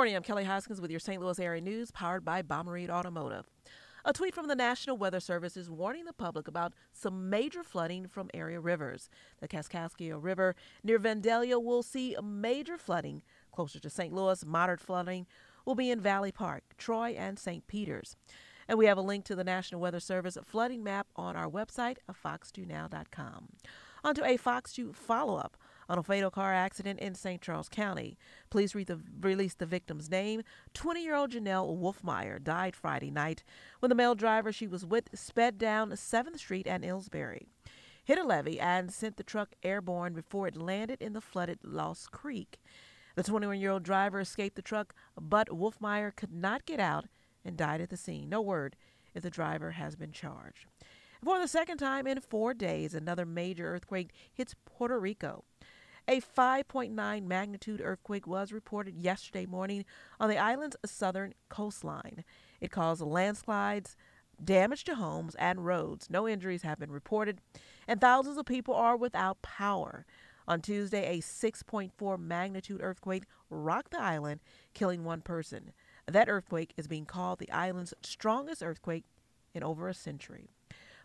Morning. I'm Kelly Hoskins with your St. Louis area news powered by Bommarito Automotive. A tweet from the National Weather Service is warning the public about some major flooding from area rivers. The Kaskaskia River near Vandalia will see major flooding. Closer to St. Louis, moderate flooding will be in Valley Park, Troy, and St. Peters. And we have a link to the National Weather Service flooding map on our website, fox2now.com. On to a Fox 2 follow up on a fatal car accident in St. Charles County. Police re- the, released the victim's name. 20 year old Janelle Wolfmeyer died Friday night when the male driver she was with sped down 7th Street and Illsbury, hit a levee, and sent the truck airborne before it landed in the flooded Lost Creek. The 21 year old driver escaped the truck, but Wolfmeyer could not get out and died at the scene. No word if the driver has been charged. For the second time in four days, another major earthquake hits Puerto Rico. A 5.9 magnitude earthquake was reported yesterday morning on the island's southern coastline. It caused landslides, damage to homes and roads. No injuries have been reported, and thousands of people are without power. On Tuesday, a 6.4 magnitude earthquake rocked the island, killing one person. That earthquake is being called the island's strongest earthquake in over a century.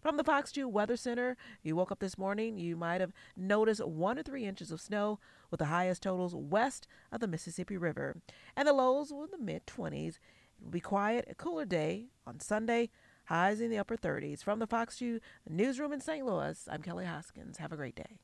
From the Fox 2 Weather Center, you woke up this morning, you might have noticed one to three inches of snow, with the highest totals west of the Mississippi River. And the lows were in the mid 20s. It will be quiet, a cooler day on Sunday, highs in the upper 30s. From the Fox 2 Newsroom in St. Louis, I'm Kelly Hoskins. Have a great day.